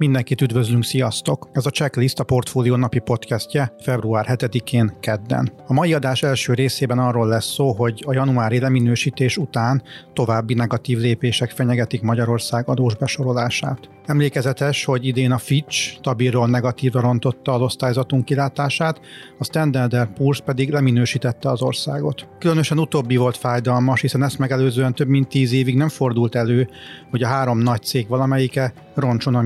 Mindenkit üdvözlünk, sziasztok! Ez a Checklist a Portfólió napi podcastje február 7-én kedden. A mai adás első részében arról lesz szó, hogy a januári leminősítés után további negatív lépések fenyegetik Magyarország adós besorolását. Emlékezetes, hogy idén a Fitch stabilról negatívra rontotta az osztályzatunk kilátását, a Standard Poor's pedig leminősítette az országot. Különösen utóbbi volt fájdalmas, hiszen ezt megelőzően több mint tíz évig nem fordult elő, hogy a három nagy cég valamelyike roncson a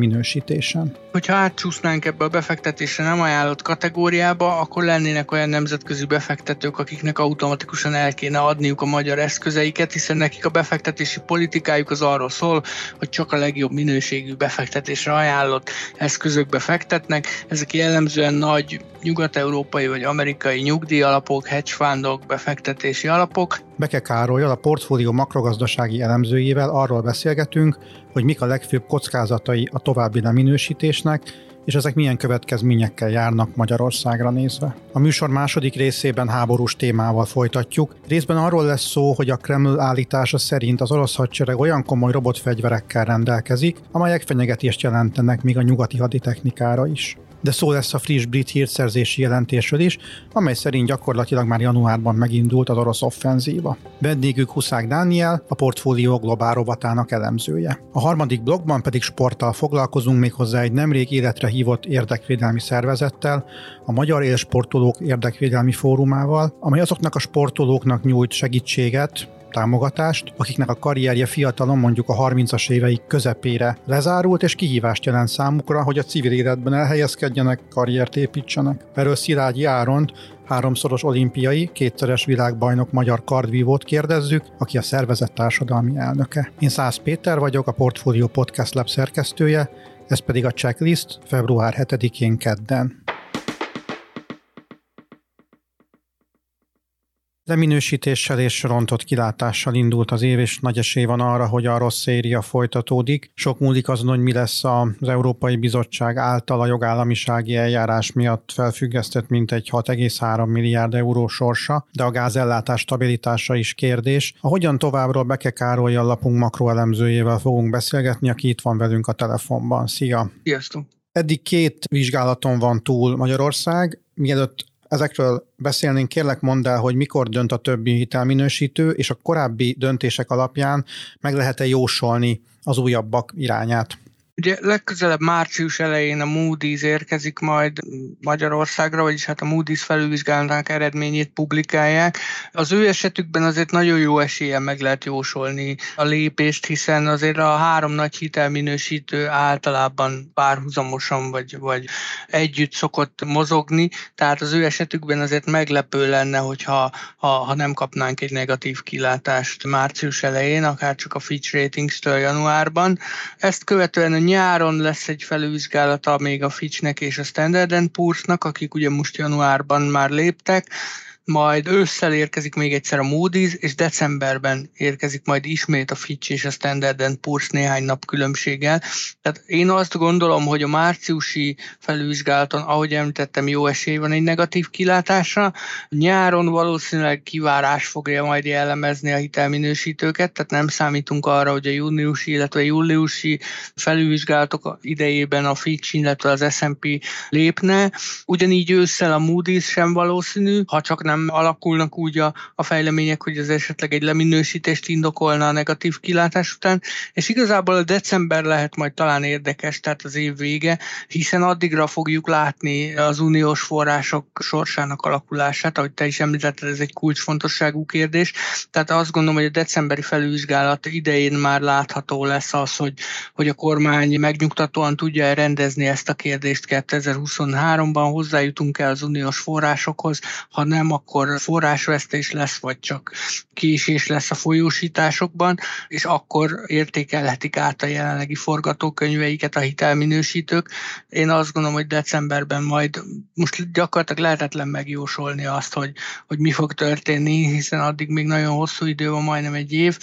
minősítésen. Hogyha átcsúsznánk ebbe a befektetésre nem ajánlott kategóriába, akkor lennének olyan nemzetközi befektetők, akiknek automatikusan el kéne adniuk a magyar eszközeiket, hiszen nekik a befektetési politikájuk az arról szól, hogy csak a legjobb minőségű befektetésre ajánlott eszközökbe fektetnek. Ezek jellemzően nagy nyugat-európai vagy amerikai nyugdíjalapok, hedge fundok, befektetési alapok. Beke Károlyal, a portfólió makrogazdasági elemzőjével arról beszélgetünk, hogy mik a legfőbb kockázatai a további leminősítésnek, és ezek milyen következményekkel járnak Magyarországra nézve. A műsor második részében háborús témával folytatjuk. Részben arról lesz szó, hogy a Kreml állítása szerint az orosz hadsereg olyan komoly robotfegyverekkel rendelkezik, amelyek fenyegetést jelentenek még a nyugati haditechnikára is de szó lesz a friss brit hírszerzési jelentésről is, amely szerint gyakorlatilag már januárban megindult az orosz offenzíva. Vendégük Huszák Dániel, a portfólió globál rovatának elemzője. A harmadik blogban pedig sporttal foglalkozunk méghozzá egy nemrég életre hívott érdekvédelmi szervezettel, a Magyar Élsportolók Érdekvédelmi Fórumával, amely azoknak a sportolóknak nyújt segítséget, támogatást, akiknek a karrierje fiatalon mondjuk a 30-as éveik közepére lezárult, és kihívást jelent számukra, hogy a civil életben elhelyezkedjenek, karriert építsenek. Erről Szilágyi Áront, háromszoros olimpiai, kétszeres világbajnok magyar kardvívót kérdezzük, aki a szervezet társadalmi elnöke. Én Szász Péter vagyok, a Portfolio Podcast Lab szerkesztője, ez pedig a checklist február 7-én kedden. Leminősítéssel és rontott kilátással indult az év, és nagy esély van arra, hogy a rossz széria folytatódik. Sok múlik azon, hogy mi lesz az Európai Bizottság által a jogállamisági eljárás miatt felfüggesztett mintegy 6,3 milliárd euró sorsa, de a gázellátás stabilitása is kérdés. A hogyan továbbról Beke Károly a lapunk makroelemzőjével fogunk beszélgetni, aki itt van velünk a telefonban. Szia! Sziasztok! Eddig két vizsgálaton van túl Magyarország, mielőtt ezekről beszélnénk, kérlek mondd el, hogy mikor dönt a többi hitelminősítő, és a korábbi döntések alapján meg lehet-e jósolni az újabbak irányát? Ugye legközelebb március elején a Moody's érkezik majd Magyarországra, vagyis hát a Moody's felülvizsgálatának eredményét publikálják. Az ő esetükben azért nagyon jó esélyen meg lehet jósolni a lépést, hiszen azért a három nagy hitelminősítő általában párhuzamosan vagy, vagy együtt szokott mozogni, tehát az ő esetükben azért meglepő lenne, hogyha ha, ha nem kapnánk egy negatív kilátást március elején, akár csak a Fitch Ratings-től januárban. Ezt követően a nyáron lesz egy felülvizsgálata még a Fitchnek és a Standard Poor's-nak, akik ugye most januárban már léptek, majd ősszel érkezik még egyszer a Moody's, és decemberben érkezik majd ismét a Fitch és a Standard Poor's néhány nap különbséggel. Tehát én azt gondolom, hogy a márciusi felülvizsgálaton, ahogy említettem, jó esély van egy negatív kilátásra. Nyáron valószínűleg kivárás fogja majd jellemezni a hitelminősítőket, tehát nem számítunk arra, hogy a júniusi, illetve a júliusi felülvizsgálatok idejében a Fitch, illetve az S&P lépne. Ugyanígy ősszel a Moody's sem valószínű, ha csak nem nem alakulnak úgy a, a fejlemények, hogy ez esetleg egy leminősítést indokolna a negatív kilátás után, és igazából a december lehet majd talán érdekes, tehát az év vége, hiszen addigra fogjuk látni az uniós források sorsának alakulását, ahogy te is említetted, ez egy kulcsfontosságú kérdés, tehát azt gondolom, hogy a decemberi felülvizsgálat idején már látható lesz az, hogy, hogy a kormány megnyugtatóan tudja rendezni ezt a kérdést. 2023-ban, hozzájutunk-e az uniós forrásokhoz, ha nem, akkor forrásvesztés lesz, vagy csak késés lesz a folyósításokban, és akkor értékelhetik át a jelenlegi forgatókönyveiket a hitelminősítők. Én azt gondolom, hogy decemberben majd most gyakorlatilag lehetetlen megjósolni azt, hogy, hogy mi fog történni, hiszen addig még nagyon hosszú idő van, majdnem egy év,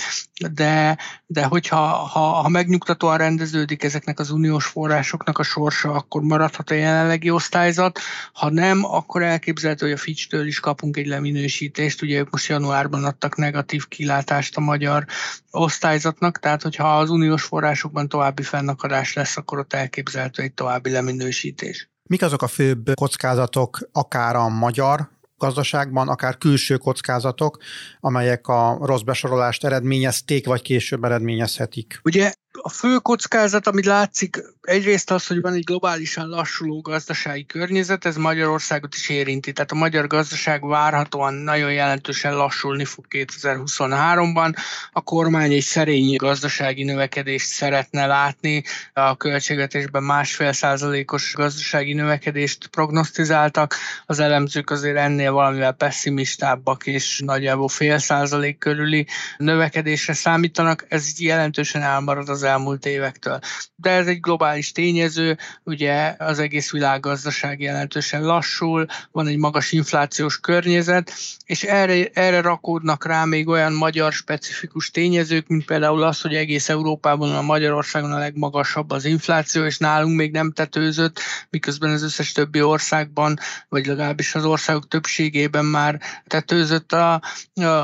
de, de hogyha ha, ha megnyugtatóan rendeződik ezeknek az uniós forrásoknak a sorsa, akkor maradhat a jelenlegi osztályzat, ha nem, akkor elképzelhető, hogy a Fitch-től is kapunk várhatunk egy leminősítést, ugye ők most januárban adtak negatív kilátást a magyar osztályzatnak, tehát hogyha az uniós forrásokban további fennakadás lesz, akkor ott elképzelhető egy további leminősítés. Mik azok a főbb kockázatok, akár a magyar gazdaságban, akár külső kockázatok, amelyek a rossz besorolást eredményezték, vagy később eredményezhetik? Ugye a fő kockázat, amit látszik, egyrészt az, hogy van egy globálisan lassuló gazdasági környezet, ez Magyarországot is érinti. Tehát a magyar gazdaság várhatóan nagyon jelentősen lassulni fog 2023-ban. A kormány egy szerény gazdasági növekedést szeretne látni. A költségvetésben másfél százalékos gazdasági növekedést prognosztizáltak. Az elemzők azért ennél valamivel pessimistábbak és nagyjából fél százalék körüli növekedésre számítanak. Ez jelentősen elmarad az elmúlt évektől. De ez egy globális tényező, ugye az egész világgazdaság jelentősen lassul, van egy magas inflációs környezet, és erre, erre rakódnak rá még olyan magyar specifikus tényezők, mint például az, hogy egész Európában, a Magyarországon a legmagasabb az infláció, és nálunk még nem tetőzött, miközben az összes többi országban, vagy legalábbis az országok többségében már tetőzött a,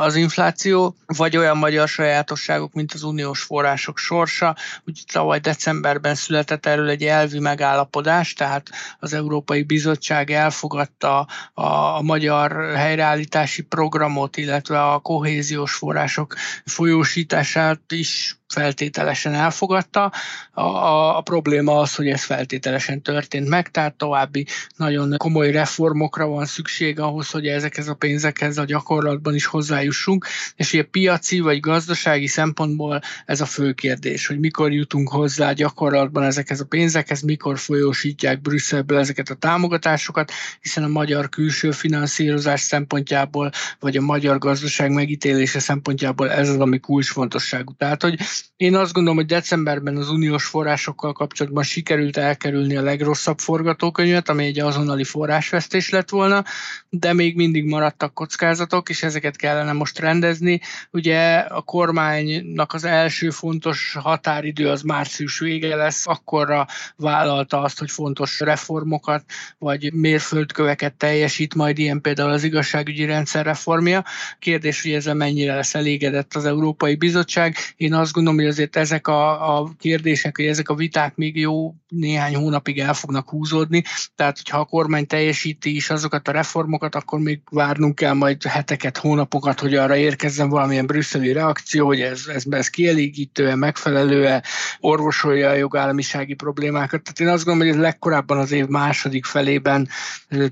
az infláció, vagy olyan magyar sajátosságok, mint az uniós források sorsa, úgy tavaly decemberben született erről egy elvi megállapodás, tehát az Európai Bizottság elfogadta a, a magyar helyreállítási programot, illetve a kohéziós források folyósítását is feltételesen elfogadta. A, a, a probléma az, hogy ez feltételesen történt meg, tehát további nagyon komoly reformokra van szükség ahhoz, hogy ezekhez a pénzekhez a gyakorlatban is hozzájussunk, és ugye piaci vagy gazdasági szempontból ez a fő kérdés, hogy mikor jutunk hozzá gyakorlatban ezekhez a pénzekhez, mikor folyósítják Brüsszelből ezeket a támogatásokat, hiszen a magyar külső finanszírozás szempontjából, vagy a magyar gazdaság megítélése szempontjából ez az, ami kulcsfontosságú. Tehát, hogy én azt gondolom, hogy decemberben az uniós forrásokkal kapcsolatban sikerült elkerülni a legrosszabb forgatókönyvet, ami egy azonnali forrásvesztés lett volna, de még mindig maradtak kockázatok, és ezeket kellene most rendezni. Ugye a kormánynak az első fontos határidő az március vége lesz, akkorra vállalta azt, hogy fontos reformokat vagy mérföldköveket teljesít, majd ilyen például az igazságügyi rendszer reformja. Kérdés, hogy ezzel mennyire lesz elégedett az Európai Bizottság. Én azt gondolom, gondolom, hogy azért ezek a, a kérdések, hogy ezek a viták még jó néhány hónapig el fognak húzódni, tehát hogyha a kormány teljesíti is azokat a reformokat, akkor még várnunk kell majd heteket, hónapokat, hogy arra érkezzen valamilyen brüsszeli reakció, hogy ez, ez, ez kielégítően, megfelelően orvosolja a jogállamisági problémákat. Tehát én azt gondolom, hogy ez legkorábban az év második felében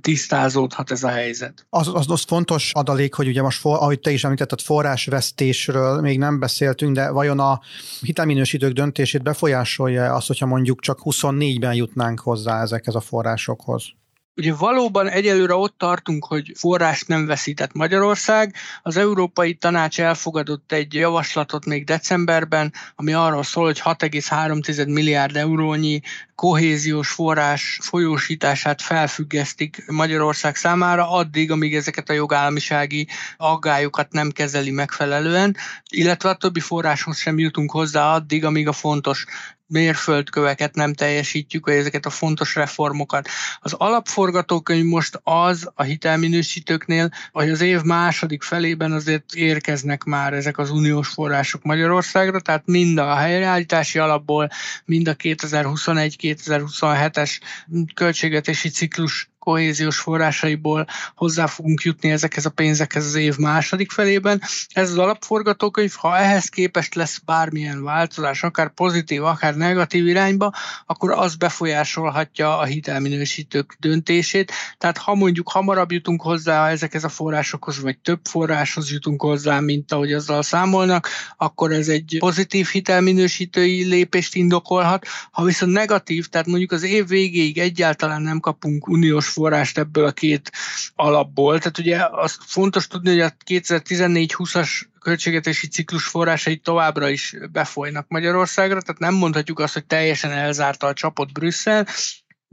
tisztázódhat ez a helyzet. Az, az, az fontos adalék, hogy ugye most, for, ahogy te is említetted, forrásvesztésről még nem beszéltünk, de vajon a hitelminősítők döntését befolyásolja az, hogyha mondjuk csak 24-ben jutnánk hozzá ezekhez a forrásokhoz? Ugye valóban egyelőre ott tartunk, hogy forrás nem veszített Magyarország. Az Európai Tanács elfogadott egy javaslatot még decemberben, ami arról szól, hogy 6,3 milliárd eurónyi kohéziós forrás folyósítását felfüggesztik Magyarország számára addig, amíg ezeket a jogállamisági aggályokat nem kezeli megfelelően, illetve a többi forráshoz sem jutunk hozzá addig, amíg a fontos mérföldköveket nem teljesítjük, vagy ezeket a fontos reformokat. Az alapforgatókönyv most az a hitelminősítőknél, hogy az év második felében azért érkeznek már ezek az uniós források Magyarországra, tehát mind a helyreállítási alapból, mind a 2021-2027-es költségvetési ciklus kohéziós forrásaiból hozzá fogunk jutni ezekhez a pénzekhez az év második felében. Ez az alapforgatókönyv, ha ehhez képest lesz bármilyen változás, akár pozitív, akár negatív irányba, akkor az befolyásolhatja a hitelminősítők döntését. Tehát ha mondjuk hamarabb jutunk hozzá ezekhez a forrásokhoz, vagy több forráshoz jutunk hozzá, mint ahogy azzal számolnak, akkor ez egy pozitív hitelminősítői lépést indokolhat. Ha viszont negatív, tehát mondjuk az év végéig egyáltalán nem kapunk uniós forrást ebből a két alapból. Tehát ugye az fontos tudni, hogy a 2014-20-as költségetési ciklus forrásai továbbra is befolynak Magyarországra, tehát nem mondhatjuk azt, hogy teljesen elzárta a csapot Brüsszel,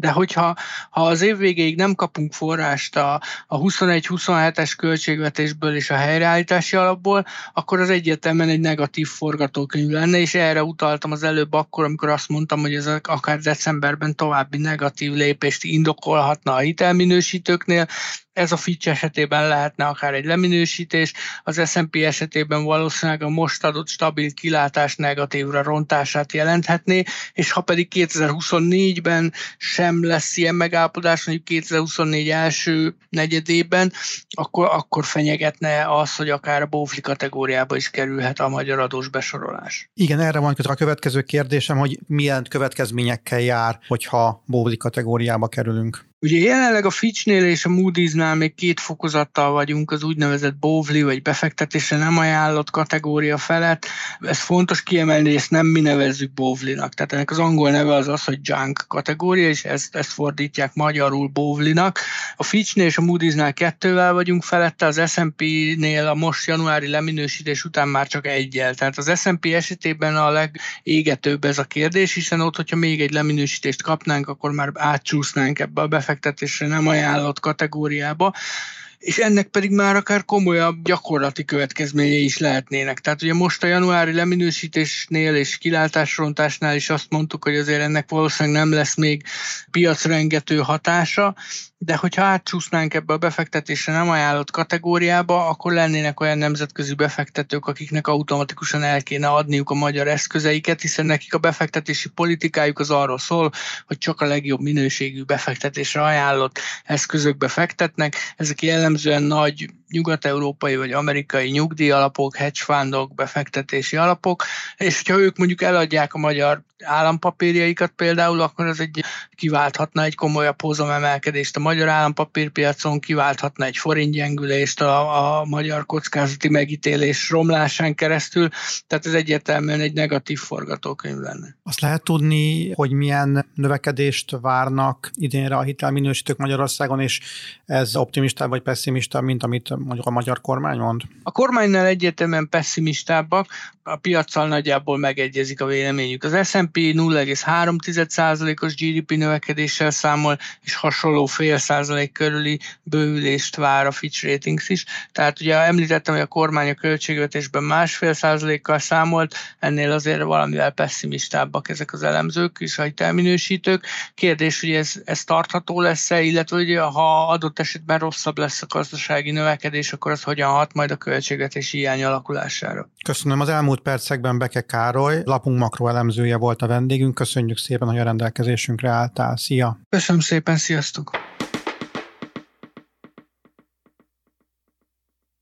de hogyha ha az év végéig nem kapunk forrást a, a 21-27-es költségvetésből és a helyreállítási alapból, akkor az egyértelműen egy negatív forgatókönyv lenne, és erre utaltam az előbb akkor, amikor azt mondtam, hogy ez akár decemberben további negatív lépést indokolhatna a hitelminősítőknél, Ez a Fitch esetében lehetne akár egy leminősítés, az S&P esetében valószínűleg a most adott stabil kilátás negatívra rontását jelenthetné, és ha pedig 2024-ben sem lesz ilyen megállapodás, mondjuk 2024 első negyedében, akkor, akkor fenyegetne az, hogy akár a bófli kategóriába is kerülhet a magyar adós besorolás. Igen, erre van a következő kérdésem, hogy milyen következményekkel jár, hogyha bófli kategóriába kerülünk. Ugye jelenleg a Fitchnél és a Moody'snál még két fokozattal vagyunk az úgynevezett bóvli vagy befektetésre nem ajánlott kategória felett. Ez fontos kiemelni, ezt nem mi nevezzük bóvlinak. Tehát ennek az angol neve az az, hogy junk kategória, és ezt, ezt fordítják magyarul bóvlinak. A Fitchnél és a Moody'snál kettővel vagyunk felette, az S&P-nél a most januári leminősítés után már csak egyel. Tehát az S&P esetében a legégetőbb ez a kérdés, hiszen ott, hogyha még egy leminősítést kapnánk, akkor már átcsúsznánk ebbe a befektetésbe befektetésre nem ajánlott kategóriába, és ennek pedig már akár komolyabb gyakorlati következményei is lehetnének. Tehát ugye most a januári leminősítésnél és kilátásrontásnál is azt mondtuk, hogy azért ennek valószínűleg nem lesz még piacrengető hatása, de hogyha átcsúsznánk ebbe a befektetésre nem ajánlott kategóriába, akkor lennének olyan nemzetközi befektetők, akiknek automatikusan el kéne adniuk a magyar eszközeiket, hiszen nekik a befektetési politikájuk az arról szól, hogy csak a legjobb minőségű befektetésre ajánlott eszközökbe fektetnek. Ezek jellemzően nagy nyugat-európai vagy amerikai nyugdíjalapok, hedge fundok, befektetési alapok, és hogyha ők mondjuk eladják a magyar állampapírjaikat például, akkor ez egy kiválthatna egy komolyabb hozamemelkedést a magyar állampapírpiacon, kiválthatna egy forintgyengülést a, a magyar kockázati megítélés romlásán keresztül, tehát ez egyértelműen egy negatív forgatókönyv lenne. Azt lehet tudni, hogy milyen növekedést várnak idénre a hitelminősítők Magyarországon, és ez optimista vagy pessimista, mint amit mondjuk a magyar kormány mond? A kormánynál egyértelműen pessimistábbak, a piacsal nagyjából megegyezik a véleményük. Az S&P 0,3%-os GDP növekedéssel számol, és hasonló fél százalék körüli bővülést vár a Fitch Ratings is. Tehát ugye említettem, hogy a kormány a költségvetésben másfél százalékkal számolt, ennél azért valamivel pessimistábbak ezek az elemzők és a hitelminősítők. Kérdés, hogy ez, ez tartható lesz-e, illetve hogy ha adott esetben rosszabb lesz a gazdasági növekedés, akkor az hogyan hat majd a költségvetési hiány alakulására. Köszönöm. Az elmúlt percekben Beke Károly, lapunk makroelemzője volt a vendégünk. Köszönjük szépen, hogy a rendelkezésünkre álltál. Szia! Köszönöm szépen, sziasztok!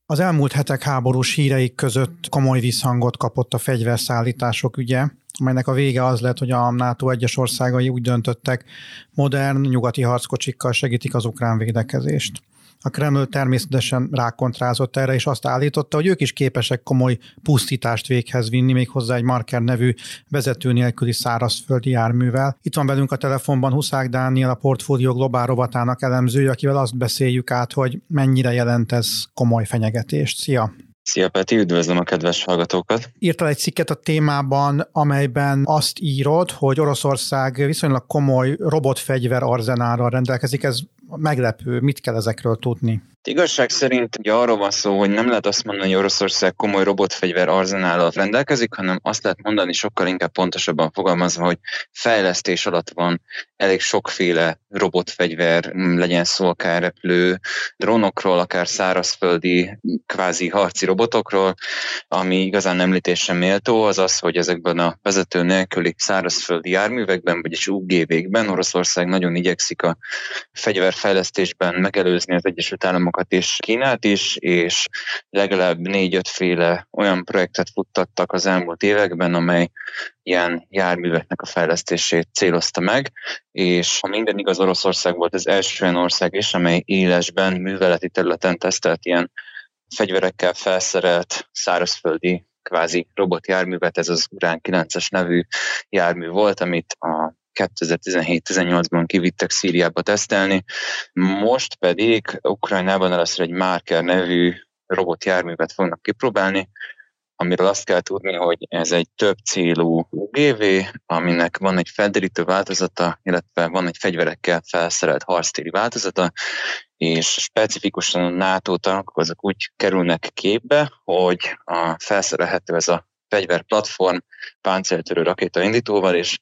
Az elmúlt hetek háborús híreik között komoly visszhangot kapott a fegyverszállítások ügye, amelynek a vége az lett, hogy a NATO egyes országai úgy döntöttek, modern nyugati harckocsikkal segítik az ukrán védekezést. A Kreml természetesen rákontrázott erre, és azt állította, hogy ők is képesek komoly pusztítást véghez vinni, még hozzá egy Marker nevű vezető nélküli szárazföldi járművel. Itt van velünk a telefonban Huszák Dániel, a Portfólió Globál rovatának elemzője, akivel azt beszéljük át, hogy mennyire jelent ez komoly fenyegetést. Szia! Szia Peti, üdvözlöm a kedves hallgatókat! Írtál egy cikket a témában, amelyben azt írod, hogy Oroszország viszonylag komoly robotfegyver arzenálral rendelkezik. Ez meglepő, mit kell ezekről tudni? Igazság szerint ugye arról van szó, hogy nem lehet azt mondani, hogy Oroszország komoly robotfegyver arzenállal rendelkezik, hanem azt lehet mondani sokkal inkább pontosabban fogalmazva, hogy fejlesztés alatt van elég sokféle robotfegyver, legyen szó akár repülő drónokról, akár szárazföldi kvázi harci robotokról, ami igazán említésre méltó, az az, hogy ezekben a vezető nélküli szárazföldi járművekben, vagyis UGV-kben Oroszország nagyon igyekszik a fegyverfejlesztésben megelőzni az Egyesült Államok államokat és Kínát is, és legalább négy-öt féle olyan projektet futtattak az elmúlt években, amely ilyen járműveknek a fejlesztését célozta meg, és ha minden igaz, Oroszország volt az első olyan ország is, amely élesben, műveleti területen tesztelt ilyen fegyverekkel felszerelt szárazföldi kvázi robotjárművet, ez az Urán 9-es nevű jármű volt, amit a 2017-18-ban kivittek Szíriába tesztelni, most pedig Ukrajnában először egy Marker nevű robotjárművet fognak kipróbálni, amiről azt kell tudni, hogy ez egy több célú UGV, aminek van egy felderítő változata, illetve van egy fegyverekkel felszerelt harctéri változata, és specifikusan a NATO tankok azok úgy kerülnek képbe, hogy a felszerelhető ez a fegyverplatform páncéltörő rakétaindítóval, és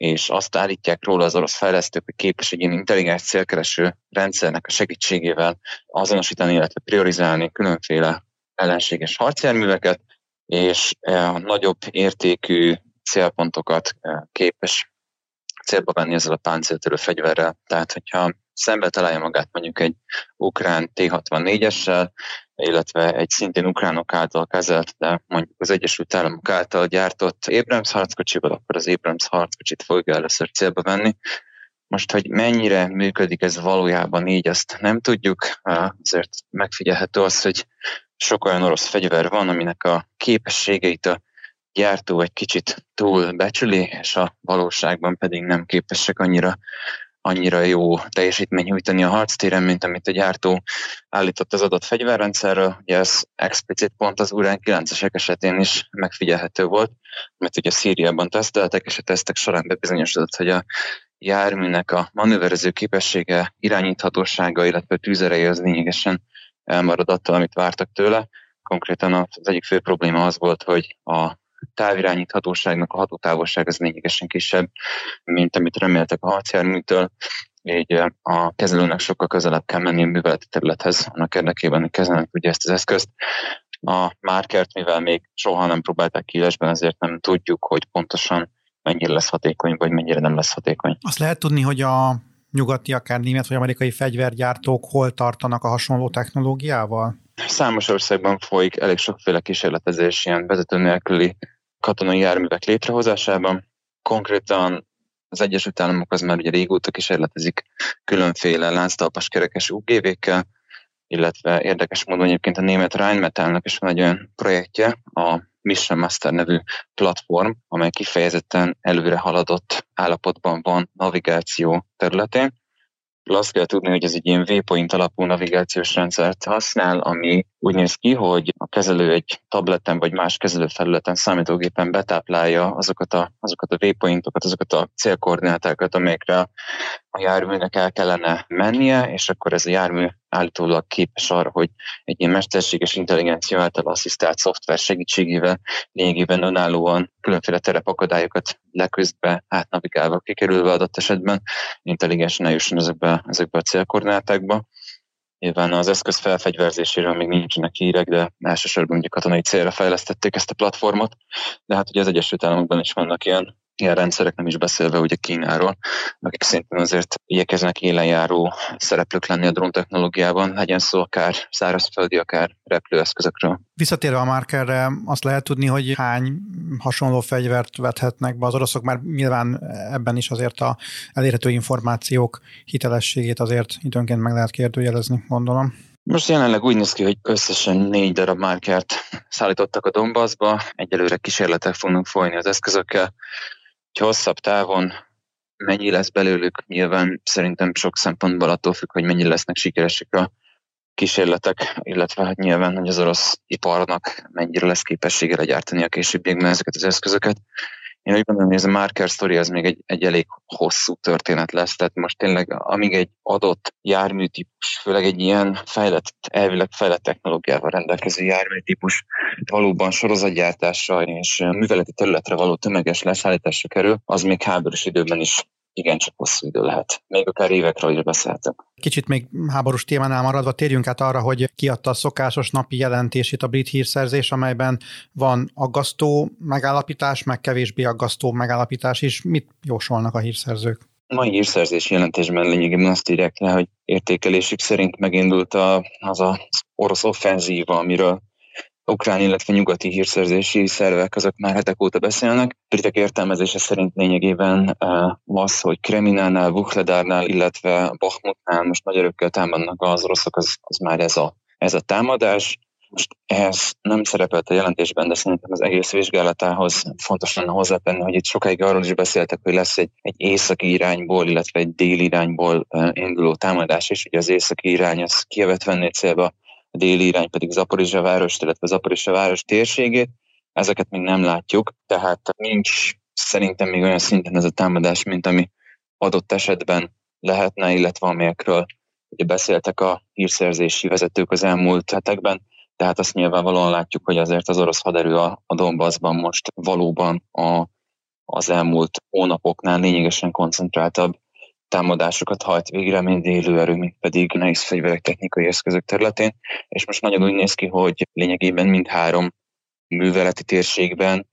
és azt állítják róla az orosz fejlesztők, hogy képes egy ilyen intelligens célkereső rendszernek a segítségével azonosítani, illetve priorizálni különféle ellenséges harcjárműveket, és a nagyobb értékű célpontokat képes célba venni ezzel a páncéltörő fegyverrel. Tehát, hogyha szembe találja magát mondjuk egy ukrán T-64-essel, illetve egy szintén ukránok által kezelt, de mondjuk az Egyesült Államok által gyártott Abrams harckocsival, akkor az Abrams harckocsit fogja először célba venni. Most, hogy mennyire működik ez valójában így, azt nem tudjuk, azért megfigyelhető az, hogy sok olyan orosz fegyver van, aminek a képességeit a gyártó egy kicsit túl becsüli, és a valóságban pedig nem képesek annyira annyira jó teljesítmény nyújtani a harctéren, mint amit a gyártó állított az adott fegyverrendszerről. Ugye ez explicit pont az Urán 9-esek esetén is megfigyelhető volt, mert ugye Szíriában teszteltek, és a tesztek során bebizonyosodott, hogy a járműnek a manőverező képessége, irányíthatósága, illetve tűzereje az lényegesen elmarad attól, amit vártak tőle. Konkrétan az egyik fő probléma az volt, hogy a távirányíthatóságnak a hatótávolság az lényegesen kisebb, mint amit reméltek a harcjárműtől, így a kezelőnek sokkal közelebb kell menni a műveleti területhez, annak érdekében, hogy kezelni tudja ezt az eszközt. A márkert, mivel még soha nem próbálták kiélesben, ezért nem tudjuk, hogy pontosan mennyire lesz hatékony, vagy mennyire nem lesz hatékony. Azt lehet tudni, hogy a nyugati, akár német vagy amerikai fegyvergyártók hol tartanak a hasonló technológiával? Számos országban folyik elég sokféle kísérletezés ilyen vezető nélküli katonai járművek létrehozásában. Konkrétan az Egyesült Államok az már ugye régóta kísérletezik különféle lánctalpas kerekes UGV-kkel, illetve érdekes módon egyébként a német Rheinmetallnak is van egy olyan projektje, a Mission Master nevű platform, amely kifejezetten előre haladott állapotban van navigáció területén, azt kell tudni, hogy ez egy ilyen waypoint alapú navigációs rendszert használ, ami úgy néz ki, hogy a kezelő egy tableten vagy más kezelőfelületen, számítógépen betáplálja azokat a, azokat a waypointokat, azokat a célkoordinátákat, amelyekre a járműnek el kellene mennie, és akkor ez a jármű állítólag képes arra, hogy egy ilyen mesterséges intelligencia által asszisztált szoftver segítségével lényegében önállóan különféle terepakadályokat leküzdve, átnavigálva, kikerülve adott esetben intelligensen eljusson ezekbe, ezekbe a célkoordinátákba. Nyilván az eszköz felfegyverzéséről még nincsenek hírek, de elsősorban ugye katonai célra fejlesztették ezt a platformot, de hát ugye az Egyesült Államokban is vannak ilyen ilyen rendszerek, nem is beszélve ugye Kínáról, akik szintén azért igyekeznek élenjáró szereplők lenni a drón technológiában, legyen szó akár szárazföldi, akár repülőeszközökről. Visszatérve a márkerre, azt lehet tudni, hogy hány hasonló fegyvert vethetnek be az oroszok, már nyilván ebben is azért a elérhető információk hitelességét azért időnként meg lehet kérdőjelezni, gondolom. Most jelenleg úgy néz ki, hogy összesen négy darab márkert szállítottak a Donbassba, egyelőre kísérletek fognak folyni az eszközökkel, hogy hosszabb távon mennyi lesz belőlük, nyilván szerintem sok szempontból attól függ, hogy mennyi lesznek sikeresek a kísérletek, illetve hát nyilván, hogy az orosz iparnak mennyire lesz képessége legyártani a későbbiekben ezeket az eszközöket. Én úgy gondolom, hogy ez a marker story az még egy, egy elég hosszú történet lesz, tehát most tényleg amíg egy adott járműtípus, főleg egy ilyen fejlett, elvileg fejlett technológiával rendelkező járműtípus valóban sorozatgyártásra és műveleti területre való tömeges leszállításra kerül, az még háborús időben is igencsak hosszú idő lehet. Még akár évekről is beszéltem. Kicsit még háborús témánál maradva térjünk át arra, hogy kiadta a szokásos napi jelentését a brit hírszerzés, amelyben van aggasztó megállapítás, meg kevésbé aggasztó megállapítás is. Mit jósolnak a hírszerzők? A mai hírszerzés jelentésben lényegében azt írják le, hogy értékelésük szerint megindult a, az az orosz offenzíva, amiről ukrán, illetve nyugati hírszerzési szervek azok már hetek óta beszélnek. Britek értelmezése szerint lényegében az, hogy Kreminánál, Vuhledárnál, illetve Bakhmutnál most nagy erőkkel támadnak az oroszok, az, az már ez a, ez a támadás. Most ehhez nem szerepelt a jelentésben, de szerintem az egész vizsgálatához fontos lenne hozzátenni, hogy itt sokáig arról is beszéltek, hogy lesz egy, egy északi irányból, illetve egy déli irányból induló támadás, és ugye az északi irány az Kievet venné célba, a déli irány pedig Zaporizsa város, illetve Zaporizsa város térségét. Ezeket még nem látjuk, tehát nincs szerintem még olyan szinten ez a támadás, mint ami adott esetben lehetne, illetve amelyekről ugye beszéltek a hírszerzési vezetők az elmúlt hetekben, tehát azt nyilvánvalóan látjuk, hogy azért az orosz haderő a, a Donbassban most valóban a, az elmúlt hónapoknál lényegesen koncentráltabb támadásokat hajt végre, mind élőerő, mind pedig nehéz fegyverek technikai eszközök területén, és most nagyon úgy néz ki, hogy lényegében mind három műveleti térségben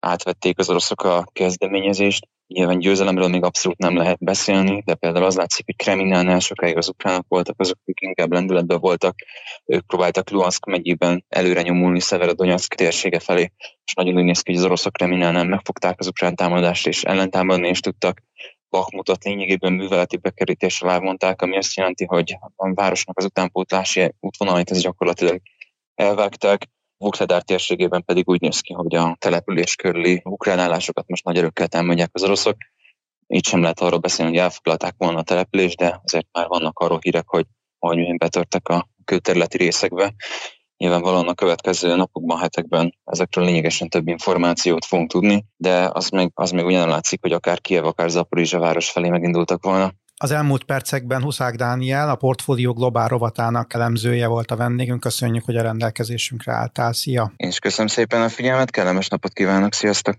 átvették az oroszok a kezdeményezést. Nyilván győzelemről még abszolút nem lehet beszélni, de például az látszik, hogy Kreminánál sokáig az ukránok voltak, azok, akik inkább lendületben voltak, ők próbáltak Luhansk megyében előre nyomulni Szeverodonyask térsége felé, és nagyon úgy néz ki, hogy az oroszok Kreminánál megfogták az ukrán támadást, és ellentámadni is tudtak. Bakmutot lényegében műveleti bekerítéssel elmondták, ami azt jelenti, hogy a városnak az utánpótlási útvonalait ez gyakorlatilag elvágták. Vukledár térségében pedig úgy néz ki, hogy a település körüli ukrán állásokat most nagy erőkkel támadják az oroszok. Így sem lehet arról beszélni, hogy elfoglalták volna a települést, de azért már vannak arról hírek, hogy majd betörtek a külterületi részekbe. Nyilvánvalóan a következő napokban, hetekben ezekről lényegesen több információt fogunk tudni, de az még, az még ugyan látszik, hogy akár Kiev, akár Zaporizsa város felé megindultak volna. Az elmúlt percekben Huszák Dániel, a portfólió globál rovatának elemzője volt a vendégünk. Köszönjük, hogy a rendelkezésünkre álltál. Szia! Én is köszönöm szépen a figyelmet, kellemes napot kívánok, sziasztok!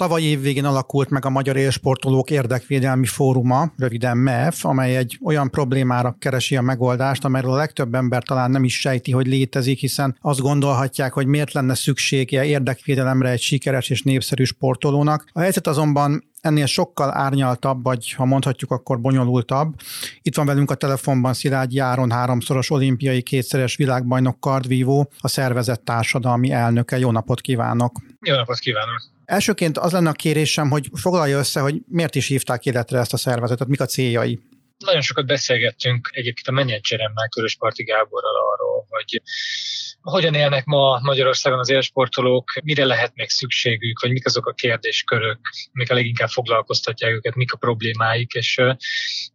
Tavaly évvégén alakult meg a Magyar Élsportolók Érdekvédelmi Fóruma, röviden MEF, amely egy olyan problémára keresi a megoldást, amelyről a legtöbb ember talán nem is sejti, hogy létezik, hiszen azt gondolhatják, hogy miért lenne szüksége érdekvédelemre egy sikeres és népszerű sportolónak. A helyzet azonban ennél sokkal árnyaltabb, vagy ha mondhatjuk, akkor bonyolultabb. Itt van velünk a telefonban Szilágyi Áron, háromszoros olimpiai kétszeres világbajnok kardvívó, a szervezet társadalmi elnöke. Jó napot kívánok! Jó napot kívánok! Elsőként az lenne a kérésem, hogy foglalja össze, hogy miért is hívták életre ezt a szervezetet, mik a céljai. Nagyon sokat beszélgettünk egyébként a menedzseremmel, Körösparti Gáborral arról, hogy hogyan élnek ma Magyarországon az élsportolók, mire lehet még szükségük, vagy mik azok a kérdéskörök, amik a leginkább foglalkoztatják őket, mik a problémáik, és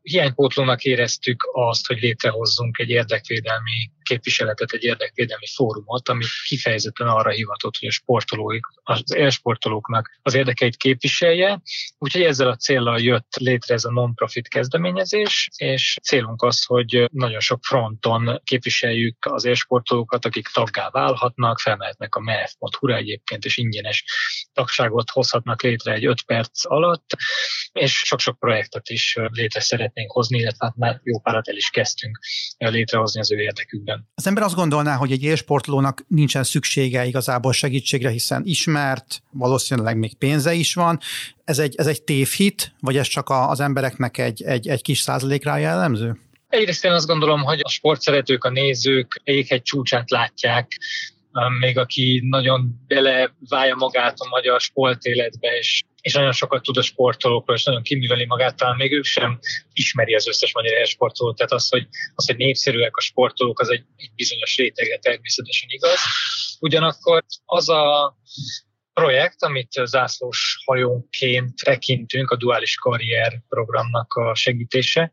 hiánypótlónak éreztük azt, hogy létrehozzunk egy érdekvédelmi képviseletet, egy érdekvédelmi fórumot, ami kifejezetten arra hivatott, hogy a sportolóik, az élsportolóknak az érdekeit képviselje. Úgyhogy ezzel a célral jött létre ez a non-profit kezdeményezés, és célunk az, hogy nagyon sok fronton képviseljük az élsportolókat, akik taggá válhatnak, felmehetnek a mef.hu-ra egyébként, és ingyenes tagságot hozhatnak létre egy 5 perc alatt, és sok-sok projektet is létre szeretnénk hozni, illetve hát már jó párat el is kezdtünk létrehozni az ő érdekükben. Az ember azt gondolná, hogy egy élsportolónak nincsen szüksége igazából segítségre, hiszen ismert, valószínűleg még pénze is van. Ez egy, ez egy tévhit, vagy ez csak az embereknek egy, egy, egy kis százalékra jellemző? Egyrészt én azt gondolom, hogy a sportszeretők, a nézők egy csúcsát látják, még aki nagyon beleválja magát a magyar sportéletbe, és, és nagyon sokat tud a sportolókról, és nagyon kiműveli magát, talán még ő sem ismeri az összes magyar sportolót. Tehát az, hogy, az, hogy népszerűek a sportolók, az egy, egy bizonyos rétege természetesen igaz. Ugyanakkor az a projekt, amit zászlós hajónként tekintünk, a duális karrier programnak a segítése,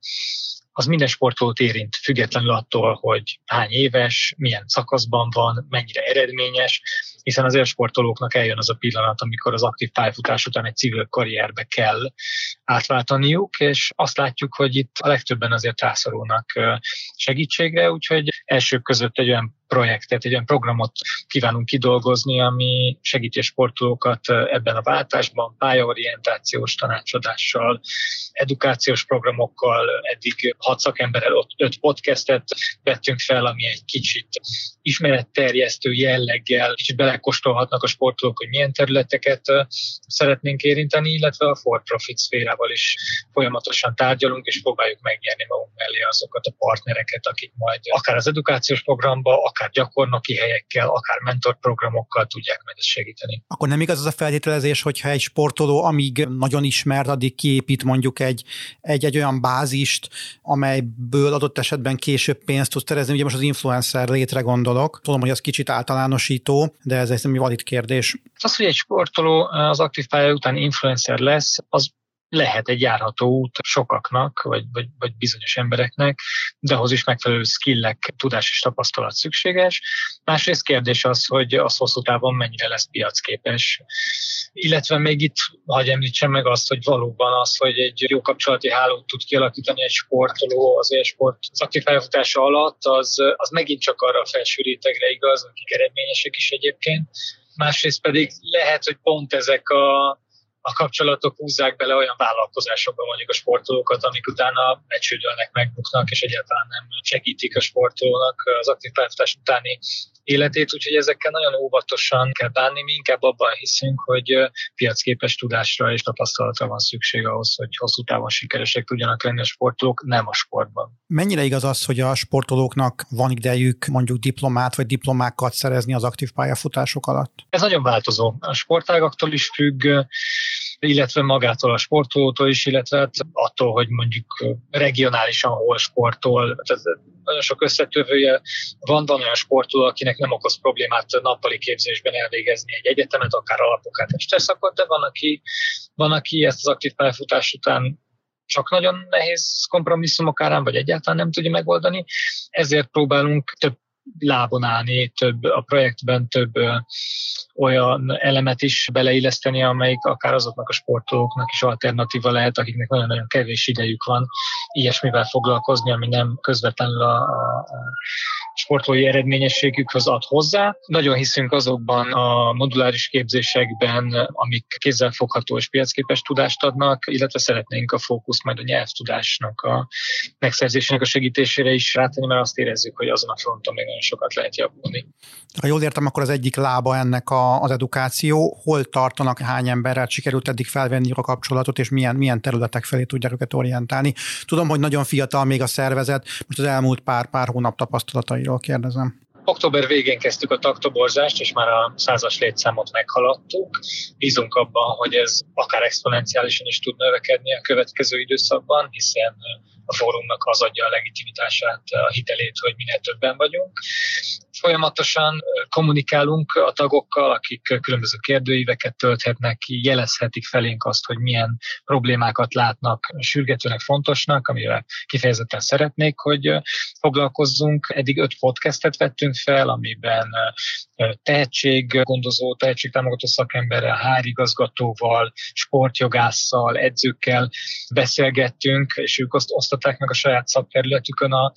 az minden sportolót érint, függetlenül attól, hogy hány éves, milyen szakaszban van, mennyire eredményes, hiszen az élsportolóknak eljön az a pillanat, amikor az aktív pályafutás után egy civil karrierbe kell átváltaniuk, és azt látjuk, hogy itt a legtöbben azért rászorulnak segítségre, úgyhogy elsők között egy olyan projektet, egy olyan programot kívánunk kidolgozni, ami segíti a sportolókat ebben a váltásban, pályaorientációs tanácsadással, edukációs programokkal, eddig hat szakemberrel öt podcastet vettünk fel, ami egy kicsit ismeretterjesztő jelleggel, kicsit belekostolhatnak a sportolók, hogy milyen területeket szeretnénk érinteni, illetve a for-profit szférával is folyamatosan tárgyalunk, és próbáljuk megnyerni magunk mellé azokat a partnereket, akik majd akár az edukációs programba, akár gyakornoki helyekkel, akár mentorprogramokkal tudják majd ezt segíteni. Akkor nem igaz az a feltételezés, hogyha egy sportoló, amíg nagyon ismert, addig kiépít mondjuk egy, egy, egy olyan bázist, amelyből adott esetben később pénzt tud szerezni. Ugye most az influencer létre gondolok. Tudom, hogy az kicsit általánosító, de ez egy valid kérdés. Az, hogy egy sportoló az aktív pálya után influencer lesz, az lehet egy járható út sokaknak, vagy, vagy, vagy bizonyos embereknek, de ahhoz is megfelelő skillek, tudás és tapasztalat szükséges. Másrészt kérdés az, hogy az hosszú távon mennyire lesz piacképes. Illetve még itt hagyj említsem meg azt, hogy valóban az, hogy egy jó kapcsolati hálót tud kialakítani egy sportoló az sport az aktív pályafutása alatt, az, az megint csak arra a felső rétegre igaz, akik eredményesek is egyébként. Másrészt pedig lehet, hogy pont ezek a a kapcsolatok húzzák bele olyan vállalkozásokba mondjuk a sportolókat, amik utána megcsődölnek, megbuknak, és egyáltalán nem segítik a sportolónak az aktív pályafutás utáni életét, úgyhogy ezekkel nagyon óvatosan kell bánni. Mi inkább abban hiszünk, hogy piacképes tudásra és tapasztalatra van szükség ahhoz, hogy hosszú távon sikeresek tudjanak lenni a sportolók, nem a sportban. Mennyire igaz az, hogy a sportolóknak van idejük mondjuk diplomát vagy diplomákat szerezni az aktív pályafutások alatt? Ez nagyon változó. A sportágaktól is függ, illetve magától a sportolótól is, illetve hát attól, hogy mondjuk regionálisan hol sportol. Tehát nagyon sok összetövője van, van olyan sportoló, akinek nem okoz problémát nappali képzésben elvégezni egy egyetemet, akár alapokát és teszakot, de van aki, van, aki ezt az aktív pályafutás után csak nagyon nehéz kompromisszumok árán, vagy egyáltalán nem tudja megoldani. Ezért próbálunk több lábon állni, több a projektben több olyan elemet is beleilleszteni, amelyik akár azoknak a sportolóknak is alternatíva lehet, akiknek nagyon-nagyon kevés idejük van ilyesmivel foglalkozni, ami nem közvetlenül a, a, sportolói eredményességükhöz ad hozzá. Nagyon hiszünk azokban a moduláris képzésekben, amik kézzelfogható és piacképes tudást adnak, illetve szeretnénk a fókusz majd a nyelvtudásnak a megszerzésének a segítésére is rátenni, mert azt érezzük, hogy azon a fronton még nagyon sokat lehet javulni. Ha jól értem, akkor az egyik lába ennek a, az edukáció. Hol tartanak, hány emberrel sikerült eddig felvenni a kapcsolatot, és milyen, milyen területek felé tudják őket orientálni. Tudom, hogy nagyon fiatal még a szervezet, most az elmúlt pár, pár hónap tapasztalatairól kérdezem. Október végén kezdtük a taktoborzást, és már a százas létszámot meghaladtuk. Bízunk abban, hogy ez akár exponenciálisan is tud növekedni a következő időszakban, hiszen a fórumnak az adja a legitimitását, a hitelét, hogy minél többen vagyunk. Folyamatosan kommunikálunk a tagokkal, akik különböző kérdőíveket tölthetnek ki, jelezhetik felénk azt, hogy milyen problémákat látnak sürgetőnek, fontosnak, amivel kifejezetten szeretnék, hogy foglalkozzunk. Eddig öt podcastet vettünk fel, amiben tehetséggondozó, tehetségtámogató szakemberrel, hárigazgatóval, sportjogásszal, edzőkkel beszélgettünk, és ők azt osztották meg a saját szakterületükön a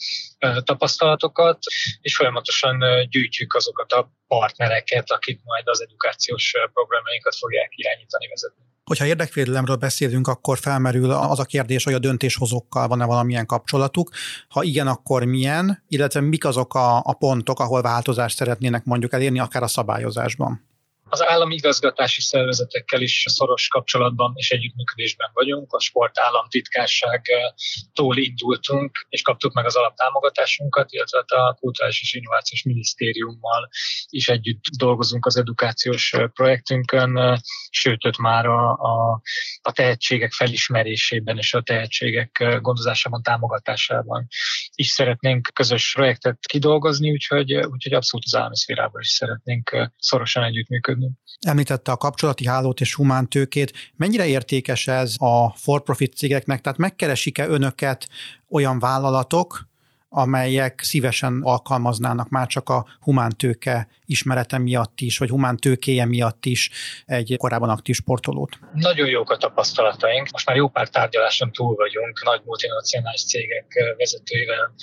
tapasztalatokat, és folyamatosan gyűjtjük azokat a partnereket, akik majd az edukációs programjainkat fogják irányítani, vezetni. Hogyha érdekvédelemről beszélünk, akkor felmerül az a kérdés, hogy a döntéshozókkal van-e valamilyen kapcsolatuk. Ha igen, akkor milyen, illetve mik azok a, a pontok, ahol változást szeretnének mondjuk elérni, akár a szabályozásban? Az állami igazgatási szervezetekkel is szoros kapcsolatban és együttműködésben vagyunk. A sport államtitkárságtól indultunk, és kaptuk meg az alaptámogatásunkat, illetve a Kulturális és Innovációs Minisztériummal is együtt dolgozunk az edukációs projektünkön, sőt, ott már a, a, a tehetségek felismerésében és a tehetségek gondozásában, támogatásában is szeretnénk közös projektet kidolgozni, úgyhogy, úgyhogy abszolút az állami szférában is szeretnénk szorosan együttműködni működni. Említette a kapcsolati hálót és humántőkét. Mennyire értékes ez a for-profit cégeknek? Tehát megkeresik-e önöket olyan vállalatok, amelyek szívesen alkalmaznának már csak a humántőke ismerete miatt is, vagy humántőkéje miatt is egy korábban aktív sportolót? Nagyon jók a tapasztalataink. Most már jó pár tárgyaláson túl vagyunk, nagy multinacionális cégek vezetőivel,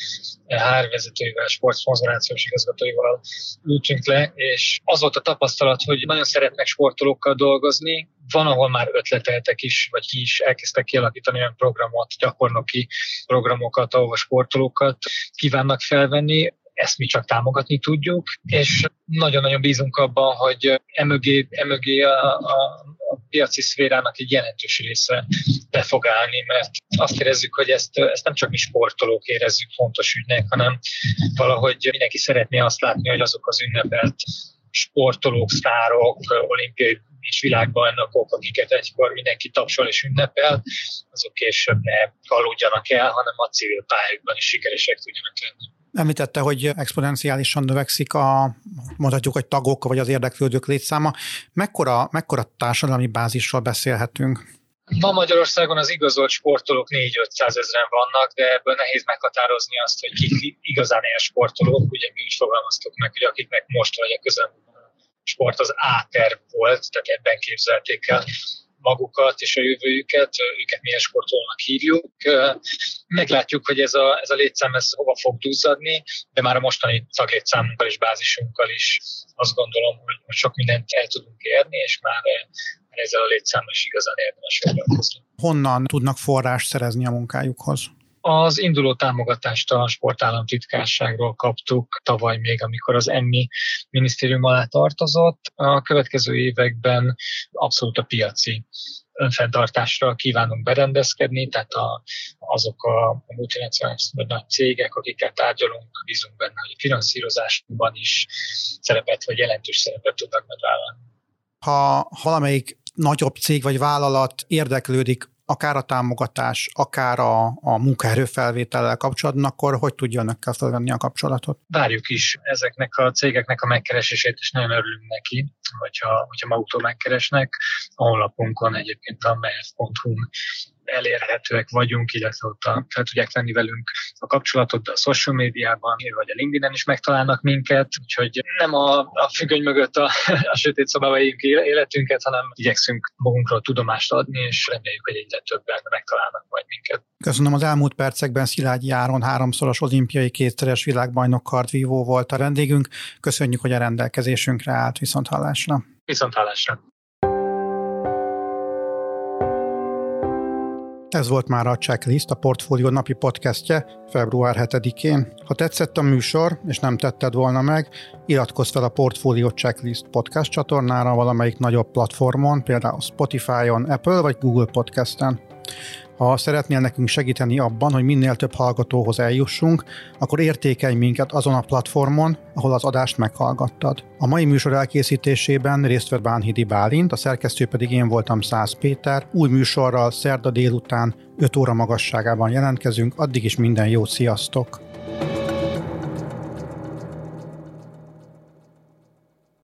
HR vezetőivel, sportszponzorációs igazgatóival ültünk le, és az volt a tapasztalat, hogy nagyon szeretnek sportolókkal dolgozni, van, ahol már ötleteltek is, vagy ki is elkezdtek kialakítani olyan programot, gyakornoki programokat, ahol a sportolókat kívánnak felvenni, ezt mi csak támogatni tudjuk, és nagyon-nagyon bízunk abban, hogy emögé, emögé a, a, a piaci szférának egy jelentős része be fog állni, mert azt érezzük, hogy ezt, ezt nem csak mi sportolók érezzük fontos ügynek, hanem valahogy mindenki szeretné azt látni, hogy azok az ünnepelt sportolók, sztárok, olimpiai és világbajnokok, akiket egykor mindenki tapsol és ünnepel, azok később ne aludjanak el, hanem a civil pályákban is sikeresek tudjanak lenni. Említette, hogy exponenciálisan növekszik a, mondhatjuk, hogy tagok vagy az érdeklődők létszáma. Mekkora, mekkora társadalmi bázisról beszélhetünk? Ma Magyarországon az igazolt sportolók 4-500 ezeren vannak, de ebből nehéz meghatározni azt, hogy kik igazán ilyen sportolók. Ugye mi is fogalmaztuk meg, hogy akiknek most vagy a közelmúltban sport az A-terv volt, tehát ebben képzelték el magukat és a jövőjüket, őket milyen sportolónak hívjuk. Meglátjuk, hogy ez a, ez a létszám ez hova fog duzzadni, de már a mostani szaklétszámunkkal és bázisunkkal is azt gondolom, hogy sok mindent el tudunk érni, és már ezzel a létszámmal is igazán érdemes foglalkozni. Honnan tudnak forrást szerezni a munkájukhoz? Az induló támogatást a sportállamtitkárságról kaptuk tavaly még, amikor az ENMI minisztérium alá tartozott. A következő években abszolút a piaci önfenntartásra kívánunk berendezkedni, tehát a, azok a, multinacionális nagy cégek, akikkel tárgyalunk, bízunk benne, hogy finanszírozásban is szerepet vagy jelentős szerepet tudnak megvállalni. Ha valamelyik nagyobb cég vagy vállalat érdeklődik akár a támogatás, akár a, a munkaerőfelvétellel kapcsolatban, akkor hogy tudja önökkel felvenni a kapcsolatot? Várjuk is ezeknek a cégeknek a megkeresését, és nagyon örülünk neki, hogyha, hogyha maguktól megkeresnek. A honlapunkon egyébként a mef.hu elérhetőek vagyunk, illetve ott a, fel tudják venni velünk a kapcsolatot, de a social médiában, vagy a LinkedIn-en is megtalálnak minket, úgyhogy nem a, a függöny mögött a, a sötét szobába életünket, hanem igyekszünk magunkról tudomást adni, és reméljük, hogy egyre többen megtalálnak majd minket. Köszönöm az elmúlt percekben Szilágyi Járon háromszoros olimpiai kétszeres világbajnok kardvívó volt a vendégünk. Köszönjük, hogy a rendelkezésünkre állt viszont hallásra. Viszont hallásra. Ez volt már a Checklist, a Portfólió napi podcastje február 7-én. Ha tetszett a műsor, és nem tetted volna meg, iratkozz fel a Portfólió Checklist podcast csatornára valamelyik nagyobb platformon, például Spotify-on, Apple vagy Google Podcast-en. Ha szeretnél nekünk segíteni abban, hogy minél több hallgatóhoz eljussunk, akkor értékelj minket azon a platformon, ahol az adást meghallgattad. A mai műsor elkészítésében részt vett Bánhidi Bálint, a szerkesztő pedig én voltam Száz Péter. Új műsorral szerda délután 5 óra magasságában jelentkezünk, addig is minden jót, sziasztok!